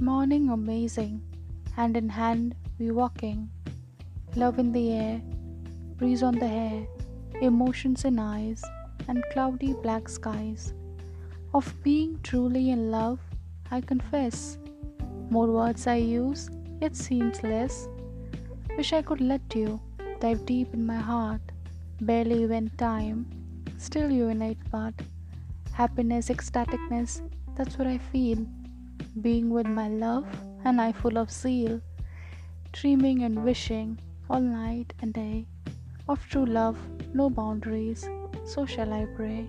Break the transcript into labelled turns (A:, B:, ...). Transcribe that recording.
A: morning amazing, hand in hand we walking, love in the air, breeze on the hair, emotions in eyes, and cloudy black skies. Of being truly in love, I confess. More words I use, it seems less. Wish I could let you dive deep in my heart, barely even time, still you innate part. Happiness, ecstaticness, that's what I feel. Being with my love, and I full of zeal, dreaming and wishing all night and day of true love, no boundaries. So shall I pray.